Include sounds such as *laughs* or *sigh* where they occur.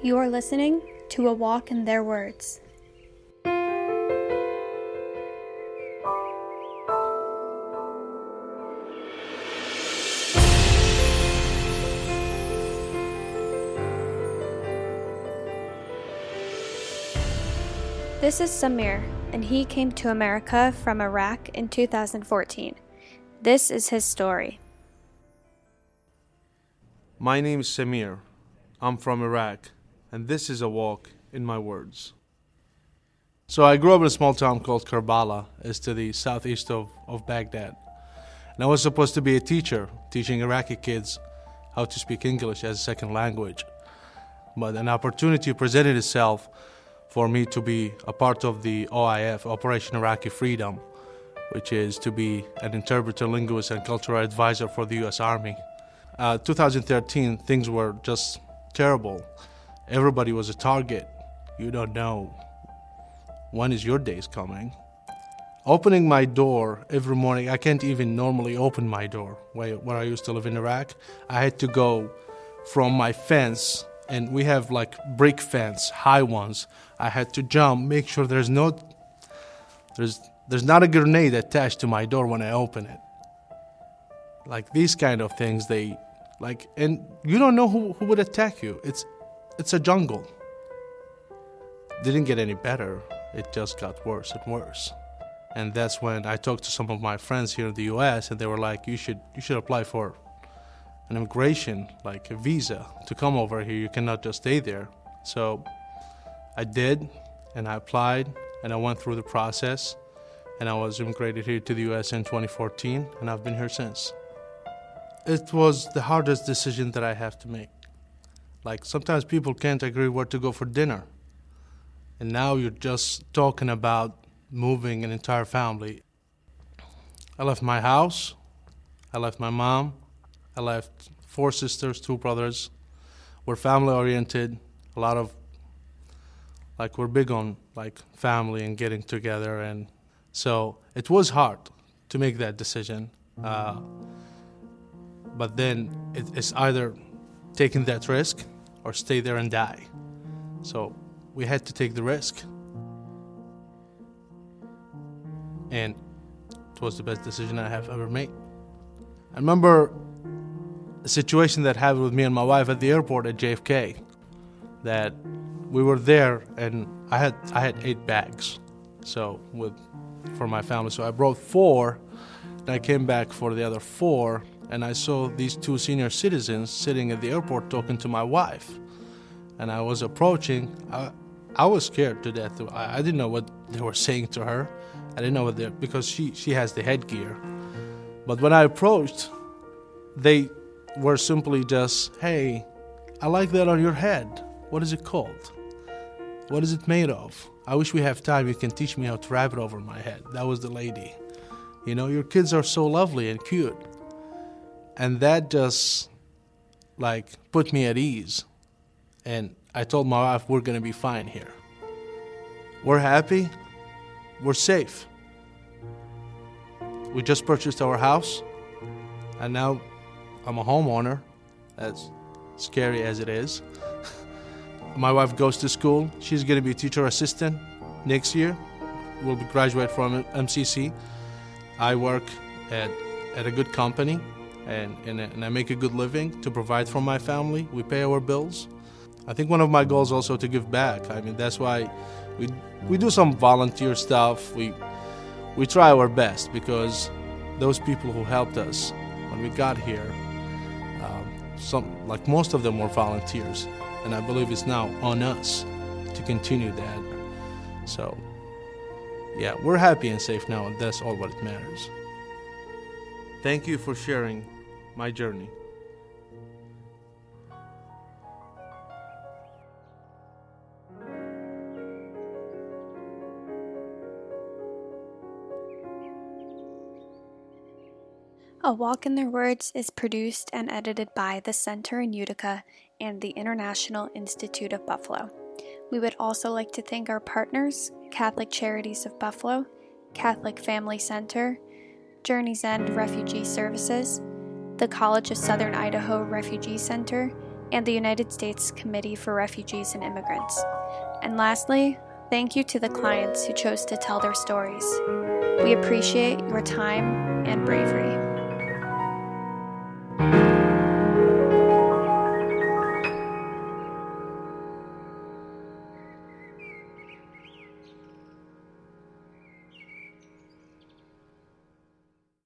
You are listening to A Walk in Their Words. This is Samir, and he came to America from Iraq in 2014. This is his story. My name is Samir. I'm from Iraq, and this is a walk in my words. So I grew up in a small town called Karbala, it's to the southeast of, of Baghdad. And I was supposed to be a teacher, teaching Iraqi kids how to speak English as a second language. But an opportunity presented itself for me to be a part of the OIF, Operation Iraqi Freedom, which is to be an interpreter, linguist, and cultural advisor for the U.S. Army. Uh, 2013, things were just terrible. Everybody was a target. You don't know when is your days coming. Opening my door every morning, I can't even normally open my door where, where I used to live in Iraq. I had to go from my fence and we have like brick fence, high ones. I had to jump, make sure there's no there's there's not a grenade attached to my door when I open it. Like these kind of things, they like, and you don't know who, who would attack you. It's it's a jungle. Didn't get any better. It just got worse and worse. And that's when I talked to some of my friends here in the U.S. and they were like, "You should you should apply for an immigration, like a visa, to come over here. You cannot just stay there. So I did, and I applied, and I went through the process, and I was immigrated here to the US in 2014, and I've been here since. It was the hardest decision that I have to make. Like sometimes people can't agree where to go for dinner. And now you're just talking about moving an entire family. I left my house, I left my mom, I left four sisters, two brothers. We're family oriented. A lot of like we're big on like family and getting together, and so it was hard to make that decision. Uh, but then it, it's either taking that risk or stay there and die. So we had to take the risk, and it was the best decision I have ever made. I remember a situation that happened with me and my wife at the airport at JFK. That we were there and I had I had eight bags, so with for my family. So I brought four, and I came back for the other four, and I saw these two senior citizens sitting at the airport talking to my wife, and I was approaching. I, I was scared to death. I, I didn't know what they were saying to her. I didn't know what they because she she has the headgear. But when I approached, they were simply just, hey, I like that on your head. What is it called? What is it made of? I wish we have time. You can teach me how to wrap it over my head. That was the lady. You know, your kids are so lovely and cute. And that just like put me at ease. And I told my wife, we're to be fine here. We're happy. We're safe. We just purchased our house. And now I'm a homeowner, as scary as it is. *laughs* My wife goes to school. She's to be a teacher assistant next year. We'll graduate from MCC. I work at, at a good company and, and, and I make a good living to provide for my family. We pay our bills. I think one of my goals also to give back. I mean, that's why we, we do some volunteer stuff. We, we try our best because those people who helped us when we got here um, some like most of them were volunteers and i believe it's now on us to continue that so yeah we're happy and safe now and that's all what matters thank you for sharing my journey A Walk in Their Words is produced and edited by the Center in Utica and the International Institute of Buffalo. We would also like to thank our partners Catholic Charities of Buffalo, Catholic Family Center, Journey's End Refugee Services, the College of Southern Idaho Refugee Center, and the United States Committee for Refugees and Immigrants. And lastly, thank you to the clients who chose to tell their stories. We appreciate your time and bravery.